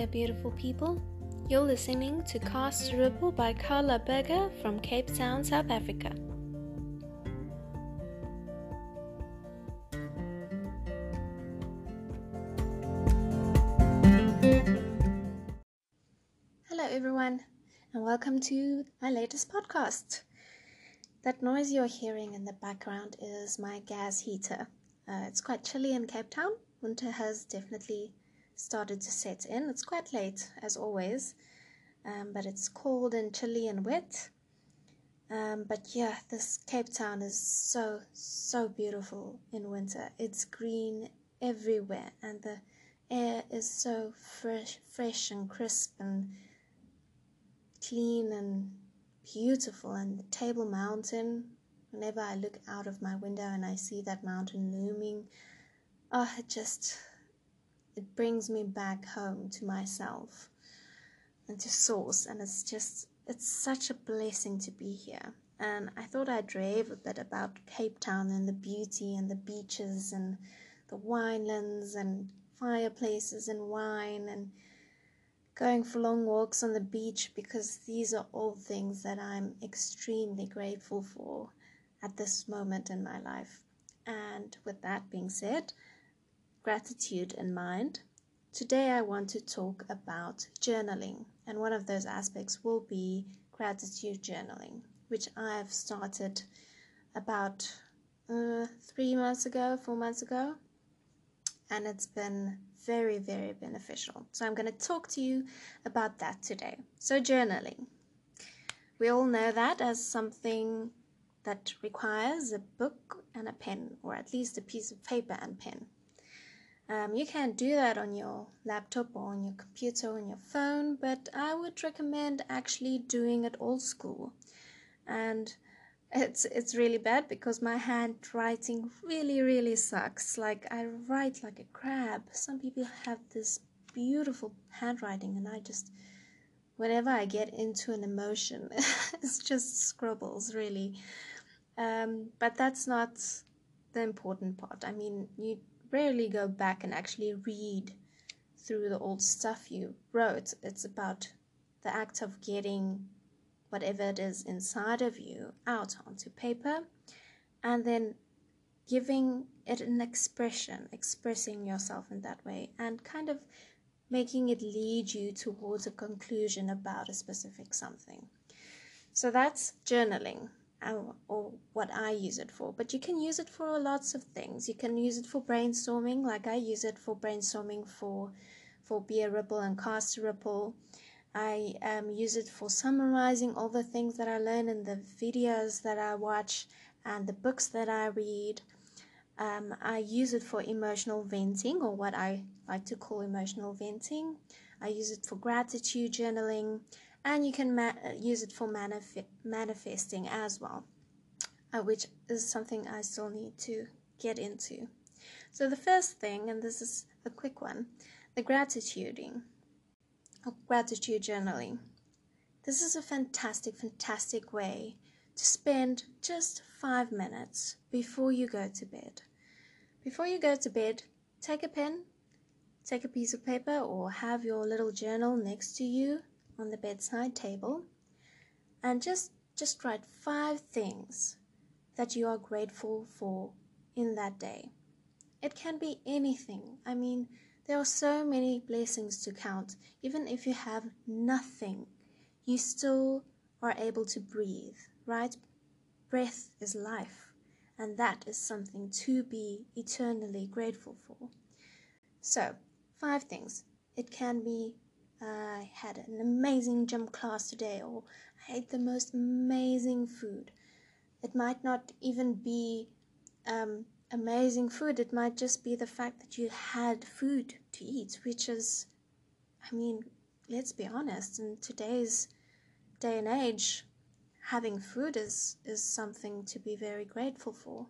there, beautiful people. You're listening to Cast Ripple by Carla Berger from Cape Town, South Africa. Hello, everyone, and welcome to my latest podcast. That noise you're hearing in the background is my gas heater. Uh, it's quite chilly in Cape Town. Winter has definitely started to set in. It's quite late, as always, um, but it's cold and chilly and wet. Um, but yeah, this Cape Town is so, so beautiful in winter. It's green everywhere, and the air is so fresh, fresh and crisp and clean and beautiful. And the Table Mountain, whenever I look out of my window and I see that mountain looming, oh, it just it brings me back home to myself and to source and it's just it's such a blessing to be here. And i thought i'd rave a bit about cape town and the beauty and the beaches and the winelands and fireplaces and wine and going for long walks on the beach because these are all things that i'm extremely grateful for at this moment in my life. And with that being said gratitude in mind, today I want to talk about journaling, and one of those aspects will be gratitude journaling, which I've started about uh, three months ago, four months ago, and it's been very, very beneficial. So, I'm going to talk to you about that today. So, journaling. We all know that as something that requires a book and a pen, or at least a piece of paper and pen. Um, you can do that on your laptop or on your computer or on your phone, but I would recommend actually doing it old school. And it's it's really bad because my handwriting really really sucks. Like I write like a crab. Some people have this beautiful handwriting, and I just whenever I get into an emotion, it's just scribbles really. Um, but that's not the important part. I mean, you rarely go back and actually read through the old stuff you wrote. It's about the act of getting whatever it is inside of you out onto paper and then giving it an expression, expressing yourself in that way, and kind of making it lead you towards a conclusion about a specific something. So that's journaling or what I use it for. But you can use it for lots of things. You can use it for brainstorming, like I use it for brainstorming for for Be a Ripple and Cast Ripple. I um, use it for summarizing all the things that I learn in the videos that I watch and the books that I read. Um, I use it for emotional venting, or what I like to call emotional venting. I use it for gratitude journaling and you can ma- use it for manif- manifesting as well, uh, which is something I still need to get into. So, the first thing, and this is a quick one the gratituding or gratitude journaling. This is a fantastic, fantastic way to spend just five minutes before you go to bed. Before you go to bed, take a pen, take a piece of paper, or have your little journal next to you on the bedside table and just just write five things that you are grateful for in that day. It can be anything. I mean, there are so many blessings to count. Even if you have nothing, you still are able to breathe, right? Breath is life, and that is something to be eternally grateful for. So, five things. It can be I had an amazing gym class today, or I ate the most amazing food. It might not even be um, amazing food, it might just be the fact that you had food to eat, which is, I mean, let's be honest, in today's day and age, having food is, is something to be very grateful for.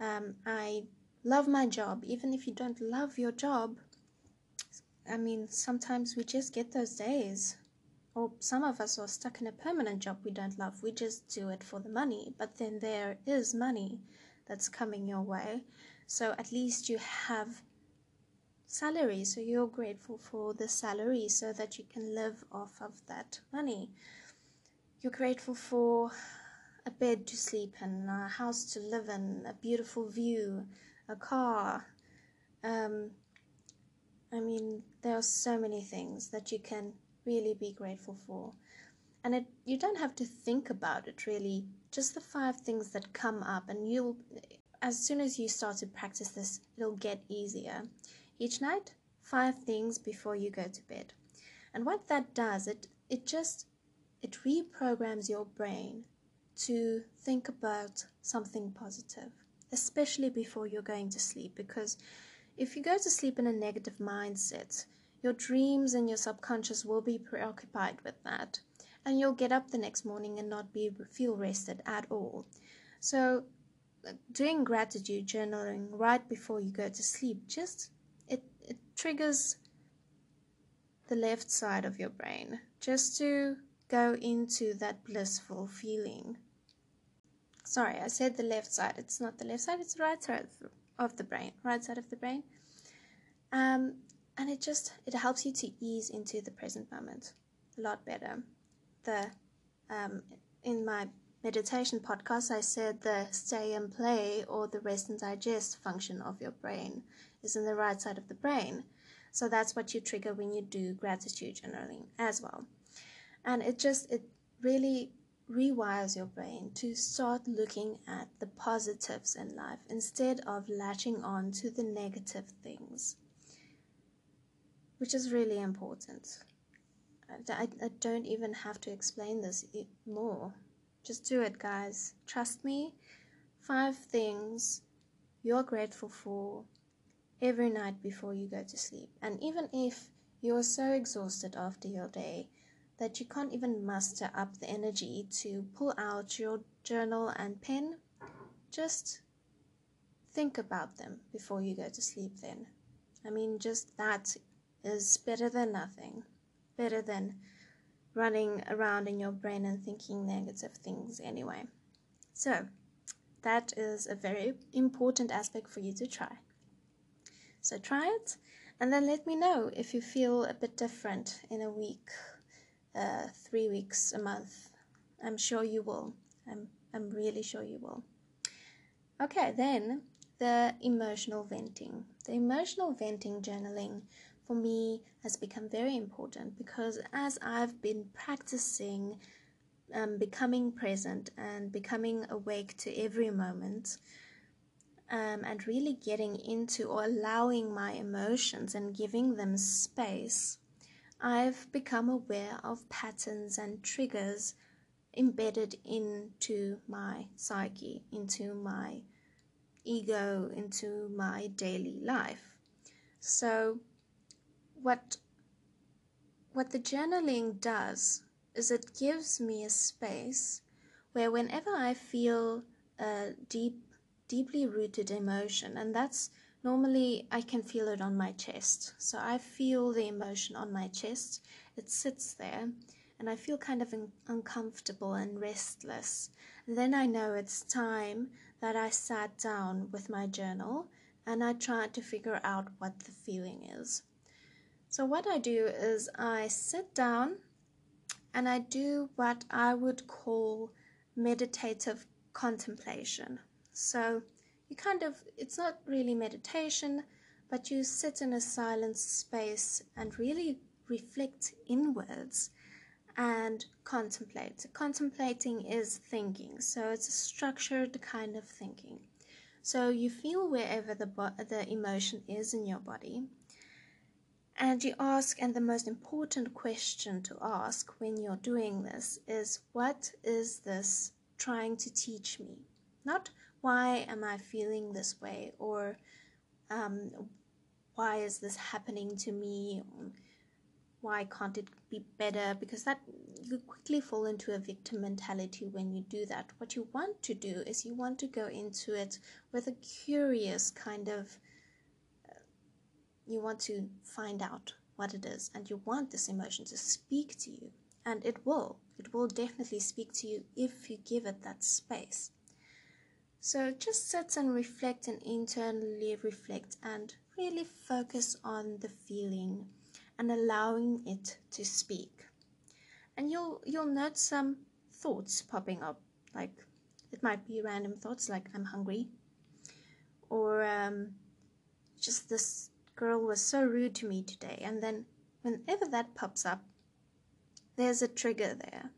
Um, I love my job. Even if you don't love your job, I mean, sometimes we just get those days. Or some of us are stuck in a permanent job we don't love. We just do it for the money. But then there is money that's coming your way. So at least you have salary, so you're grateful for the salary so that you can live off of that money. You're grateful for a bed to sleep in, a house to live in, a beautiful view, a car. Um, I mean, there are so many things that you can really be grateful for. And it, you don't have to think about it really, just the five things that come up, and you'll, as soon as you start to practice this, it'll get easier. Each night, five things before you go to bed. And what that does, it, it just, it reprograms your brain to think about something positive, especially before you're going to sleep. Because if you go to sleep in a negative mindset, your dreams and your subconscious will be preoccupied with that, and you'll get up the next morning and not be feel rested at all. So, doing gratitude journaling right before you go to sleep just it, it triggers the left side of your brain just to go into that blissful feeling sorry, I said the left side. It's not the left side, it's the right side of the brain, right side of the brain. Um, and it just it helps you to ease into the present moment a lot better. The um, in my meditation podcast, I said the stay and play or the rest and digest function of your brain is in the right side of the brain. So that's what you trigger when you do gratitude journaling as well. And it just it really rewires your brain to start looking at the positives in life instead of latching on to the negative things, which is really important. I, I don't even have to explain this more. Just do it, guys. Trust me. Five things you're grateful for every night before you go to sleep. And even if you're so exhausted after your day, that you can't even muster up the energy to pull out your journal and pen, just think about them before you go to sleep then. I mean, just that is better than nothing, better than running around in your brain and thinking negative things anyway. So, that is a very important aspect for you to try. So, try it and then let me know if you feel a bit different in a week uh, three weeks, a month. I'm sure you will. I'm, I'm really sure you will. Okay, then the emotional venting. The emotional venting journaling for me has become very important because as I've been practicing um, becoming present and becoming awake to every moment, um, and really getting into or allowing my emotions and giving them space, I've become aware of patterns and triggers embedded into my psyche, into my ego, into my daily life. So, what what the journaling does is it gives me a space where whenever I feel a deep deeply rooted emotion and that's Normally, I can feel it on my chest. So I feel the emotion on my chest. It sits there, and I feel kind of un- uncomfortable and restless. Then I know it's time that I sat down with my journal and I tried to figure out what the feeling is. So, what I do is I sit down and I do what I would call meditative contemplation. So, you kind of, it's not really meditation, but you sit in a silent space and really reflect inwards and contemplate. Contemplating is thinking, so it's a structured kind of thinking. So you feel wherever the bo- the emotion is in your body, and you ask. And the most important question to ask when you're doing this is, "What is this trying to teach me?" Not why am I feeling this way? Or um, why is this happening to me? Why can't it be better? Because that you quickly fall into a victim mentality when you do that. What you want to do is you want to go into it with a curious kind of, uh, you want to find out what it is, and you want this emotion to speak to you. And it will. It will definitely speak to you if you give it that space. So just sit and reflect and internally reflect and really focus on the feeling and allowing it to speak. And you'll you'll note some thoughts popping up like it might be random thoughts like I'm hungry or um, just this girl was so rude to me today and then whenever that pops up there's a trigger there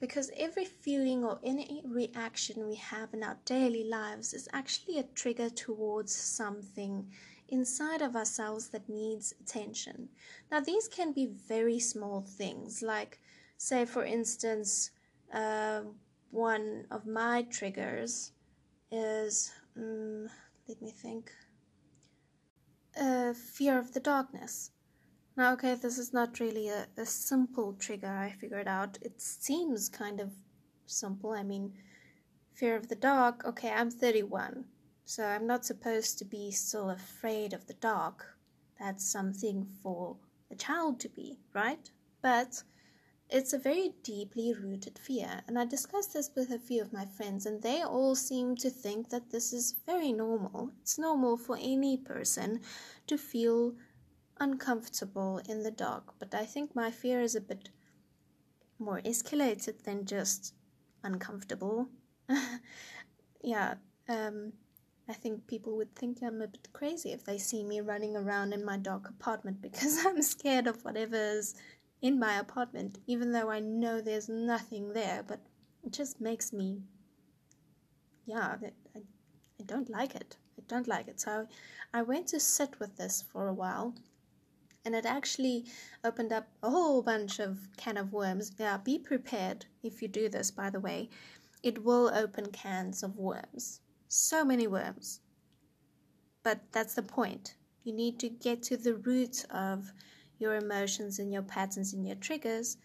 because every feeling or any reaction we have in our daily lives is actually a trigger towards something inside of ourselves that needs attention. Now, these can be very small things, like, say, for instance, uh, one of my triggers is, um, let me think, uh, fear of the darkness. Now, okay, this is not really a, a simple trigger, I figured out. It seems kind of simple. I mean, fear of the dark, okay, I'm 31, so I'm not supposed to be still afraid of the dark. That's something for a child to be, right? But it's a very deeply rooted fear, and I discussed this with a few of my friends, and they all seem to think that this is very normal. It's normal for any person to feel uncomfortable in the dark, but I think my fear is a bit more escalated than just uncomfortable. yeah, um, I think people would think I'm a bit crazy if they see me running around in my dark apartment because I'm scared of whatever's in my apartment, even though I know there's nothing there, but it just makes me, yeah, I, I don't like it. I don't like it. So I went to sit with this for a while and it actually opened up a whole bunch of can of worms. Yeah, be prepared if you do this, by the way. It will open cans of worms. So many worms. But that's the point. You need to get to the root of your emotions and your patterns and your triggers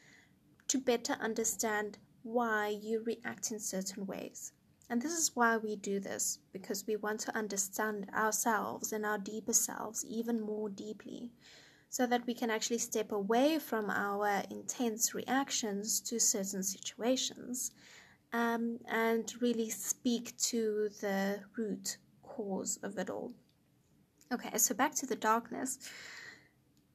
to better understand why you react in certain ways. And this is why we do this, because we want to understand ourselves and our deeper selves even more deeply so that we can actually step away from our intense reactions to certain situations um, and really speak to the root cause of it all. Okay, so back to the darkness.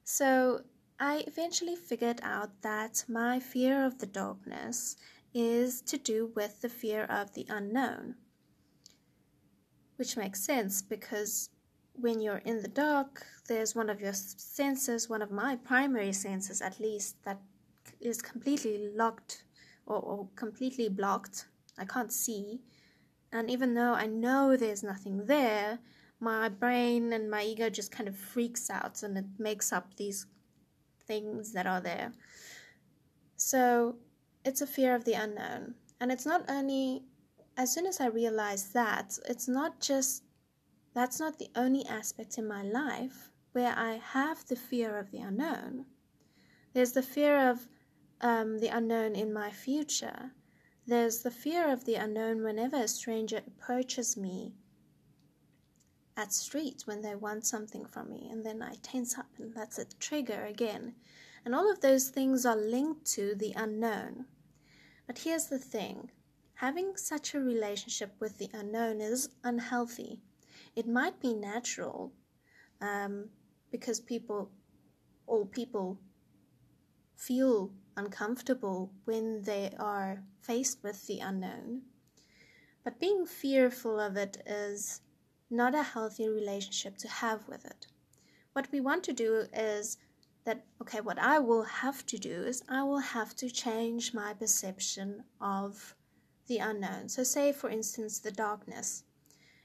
So I eventually figured out that my fear of the darkness is to do with the fear of the unknown, which makes sense because when you're in the dark, there's one of your senses, one of my primary senses at least, that is completely locked or, or completely blocked. I can't see. And even though I know there's nothing there, my brain and my ego just kind of freaks out and it makes up these things that are there. So it's a fear of the unknown. And it's not only, as soon as I realized that, it's not just that's not the only aspect in my life where I have the fear of the unknown. There's the fear of um, the unknown in my future. There's the fear of the unknown whenever a stranger approaches me at street when they want something from me, and then I tense up, and that's a trigger again. And all of those things are linked to the unknown. But here's the thing having such a relationship with the unknown is unhealthy it might be natural um, because people, all people, feel uncomfortable when they are faced with the unknown. But being fearful of it is not a healthy relationship to have with it. What we want to do is that, okay, what I will have to do is I will have to change my perception of the unknown. So, say for instance, the darkness.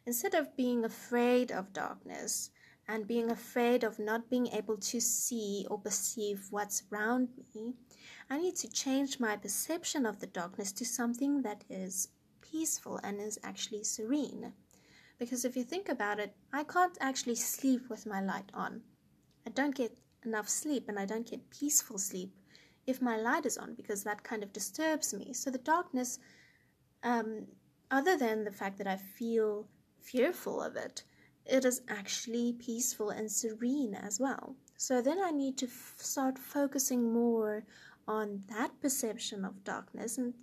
Instead of being afraid of darkness and being afraid of not being able to see or perceive what's around me, I need to change my perception of the darkness to something that is peaceful and is actually serene. Because if you think about it, I can't actually sleep with my light on. I don't get enough sleep and I don't get peaceful sleep if my light is on because that kind of disturbs me. So the darkness, um, other than the fact that I feel fearful of it, it is actually peaceful and serene as well. So then I need to f- start focusing more on that perception of darkness and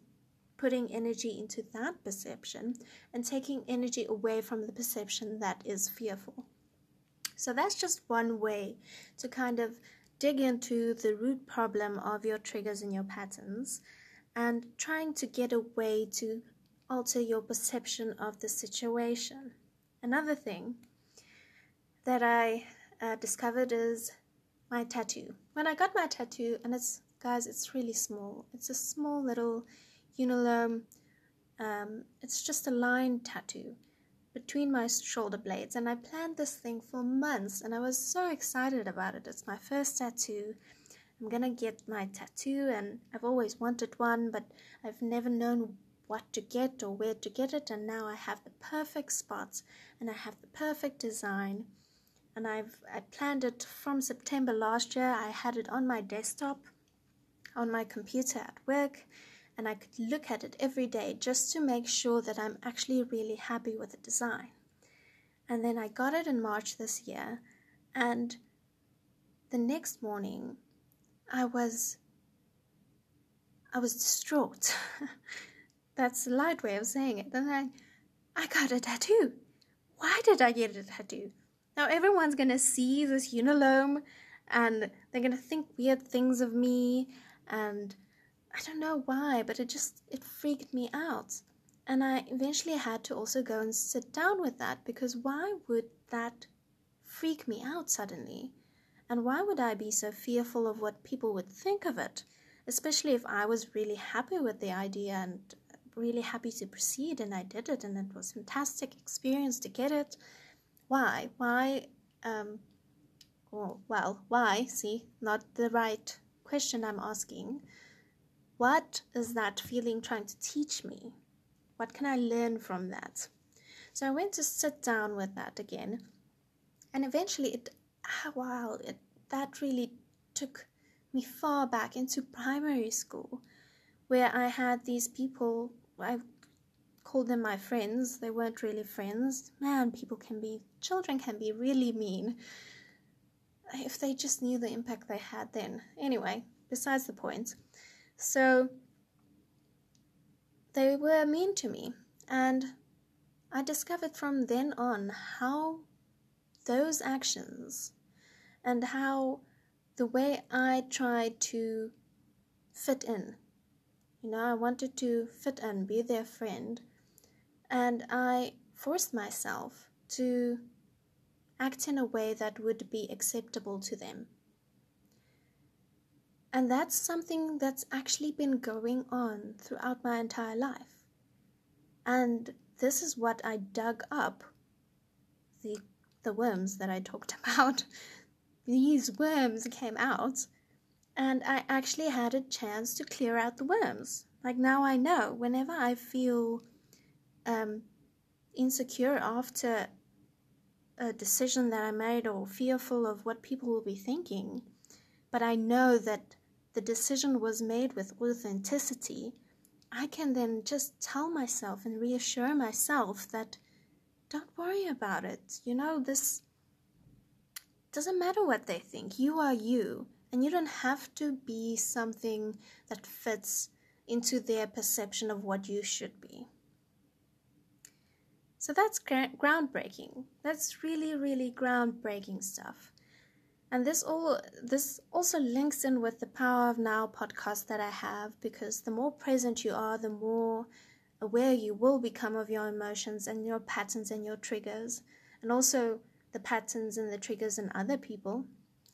putting energy into that perception and taking energy away from the perception that is fearful. So that's just one way to kind of dig into the root problem of your triggers and your patterns and trying to get a way to alter your perception of the situation. Another thing that I uh, discovered is my tattoo. When I got my tattoo, and it's guys, it's really small. It's a small little unalome. Um, it's just a line tattoo between my shoulder blades, and I planned this thing for months, and I was so excited about it. It's my first tattoo. I'm gonna get my tattoo, and I've always wanted one, but I've never known what to get or where to get it, and now I have the perfect spots and I have the perfect design. And I've I planned it from September last year. I had it on my desktop on my computer at work and I could look at it every day just to make sure that I'm actually really happy with the design. And then I got it in March this year, and the next morning I was I was distraught. That's the light way of saying it. I I got a tattoo. Why did I get a tattoo? Now everyone's gonna see this unalome and they're gonna think weird things of me and I don't know why, but it just it freaked me out. And I eventually had to also go and sit down with that because why would that freak me out suddenly? And why would I be so fearful of what people would think of it? Especially if I was really happy with the idea and really happy to proceed and I did it and it was fantastic experience to get it. Why? Why um oh, well, why? See, not the right question I'm asking what is that feeling trying to teach me? What can I learn from that? So I went to sit down with that again, and eventually it, ah, wow, it, that really took me far back into primary school, where I had these people, I called them my friends, they weren't really friends. Man, people can be, children can be really mean if they just knew the impact they had then. Anyway, besides the point. So they were mean to me, and I discovered from then on how those actions and how the way I tried to fit in. You know, I wanted to fit in, be their friend, and I forced myself to act in a way that would be acceptable to them. And that's something that's actually been going on throughout my entire life. And this is what I dug up the, the worms that I talked about. These worms came out, and I actually had a chance to clear out the worms. Like now I know whenever I feel um, insecure after a decision that I made or fearful of what people will be thinking, but I know that the decision was made with authenticity, I can then just tell myself and reassure myself that don't worry about it. You know, this doesn't matter what they think. You are you, and you don't have to be something that fits into their perception of what you should be. So that's groundbreaking. That's really, really groundbreaking stuff. And this all this also links in with the Power of Now podcast that I have because the more present you are, the more aware you will become of your emotions and your patterns and your triggers, and also the patterns and the triggers in other people.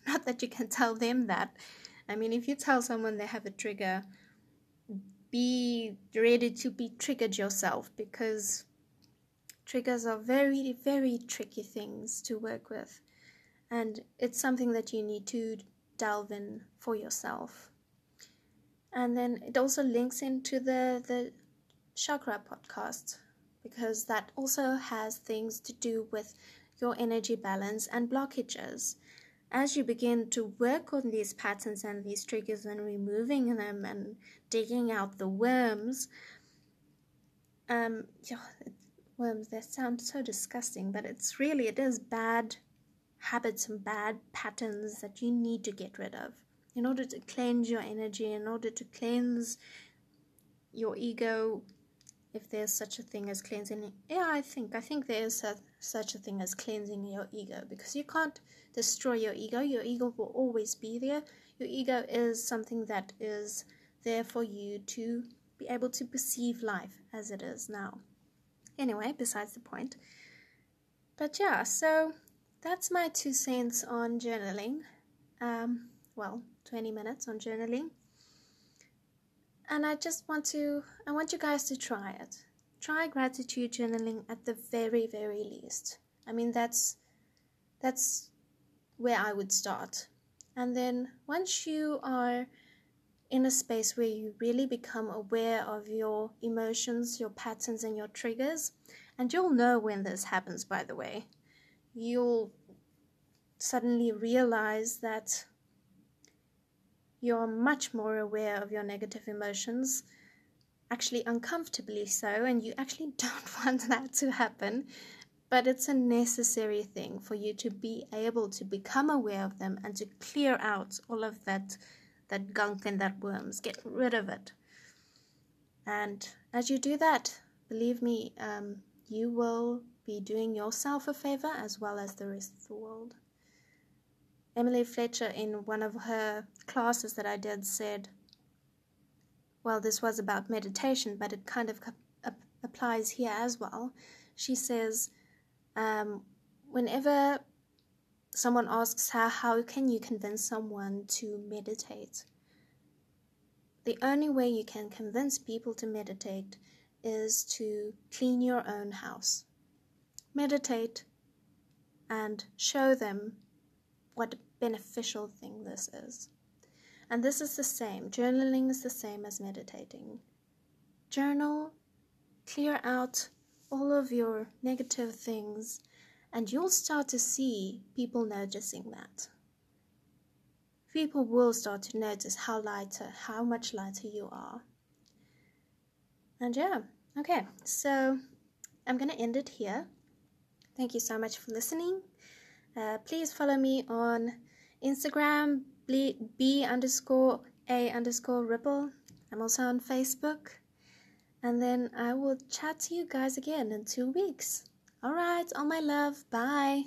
Not that you can tell them that. I mean, if you tell someone they have a trigger, be ready to be triggered yourself because Triggers are very, very tricky things to work with, and it's something that you need to delve in for yourself. And then it also links into the, the chakra podcast because that also has things to do with your energy balance and blockages. As you begin to work on these patterns and these triggers and removing them and digging out the worms, um, yeah, worms they sound so disgusting but it's really it is bad habits and bad patterns that you need to get rid of in order to cleanse your energy in order to cleanse your ego. If there's such a thing as cleansing yeah i think i think there is a, such a thing as cleansing your ego because you can't destroy your ego. Your ego will always be there. Your ego is something that is there for you to be able to perceive life as it is now. Anyway besides the point. But yeah so that's my two cents on journaling. Um, well 20 minutes on journaling. And I just want to I want you guys to try it. Try gratitude journaling at the very very least. I mean that's that's where I would start. And then once you are in a space where you really become aware of your emotions, your patterns and your triggers, and you'll know when this happens by the way. You'll suddenly realize that you're much more aware of your negative emotions, actually uncomfortably so, and you actually don't want that to happen. But it's a necessary thing for you to be able to become aware of them and to clear out all of that that gunk and that worms. Get rid of it. And as you do that, believe me, um, you will be doing yourself a favor as well as the rest of the world. Emily Fletcher, in one of her classes that I did, said, well, this was about meditation, but it kind of applies here as well. She says, um, whenever someone asks her, how can you convince someone to meditate? The only way you can convince people to meditate is to clean your own house. Meditate and show them what a beneficial thing this is. And this is the same. Journaling is the same as meditating. Journal, clear out all of your negative things, and you'll start to see people noticing that. People will start to notice how lighter, how much lighter you are. And yeah, okay, so I'm going to end it here. Thank you so much for listening. Uh, please follow me on Instagram, B underscore A underscore ripple. I'm also on Facebook. And then I will chat to you guys again in two weeks. All right, all my love. Bye.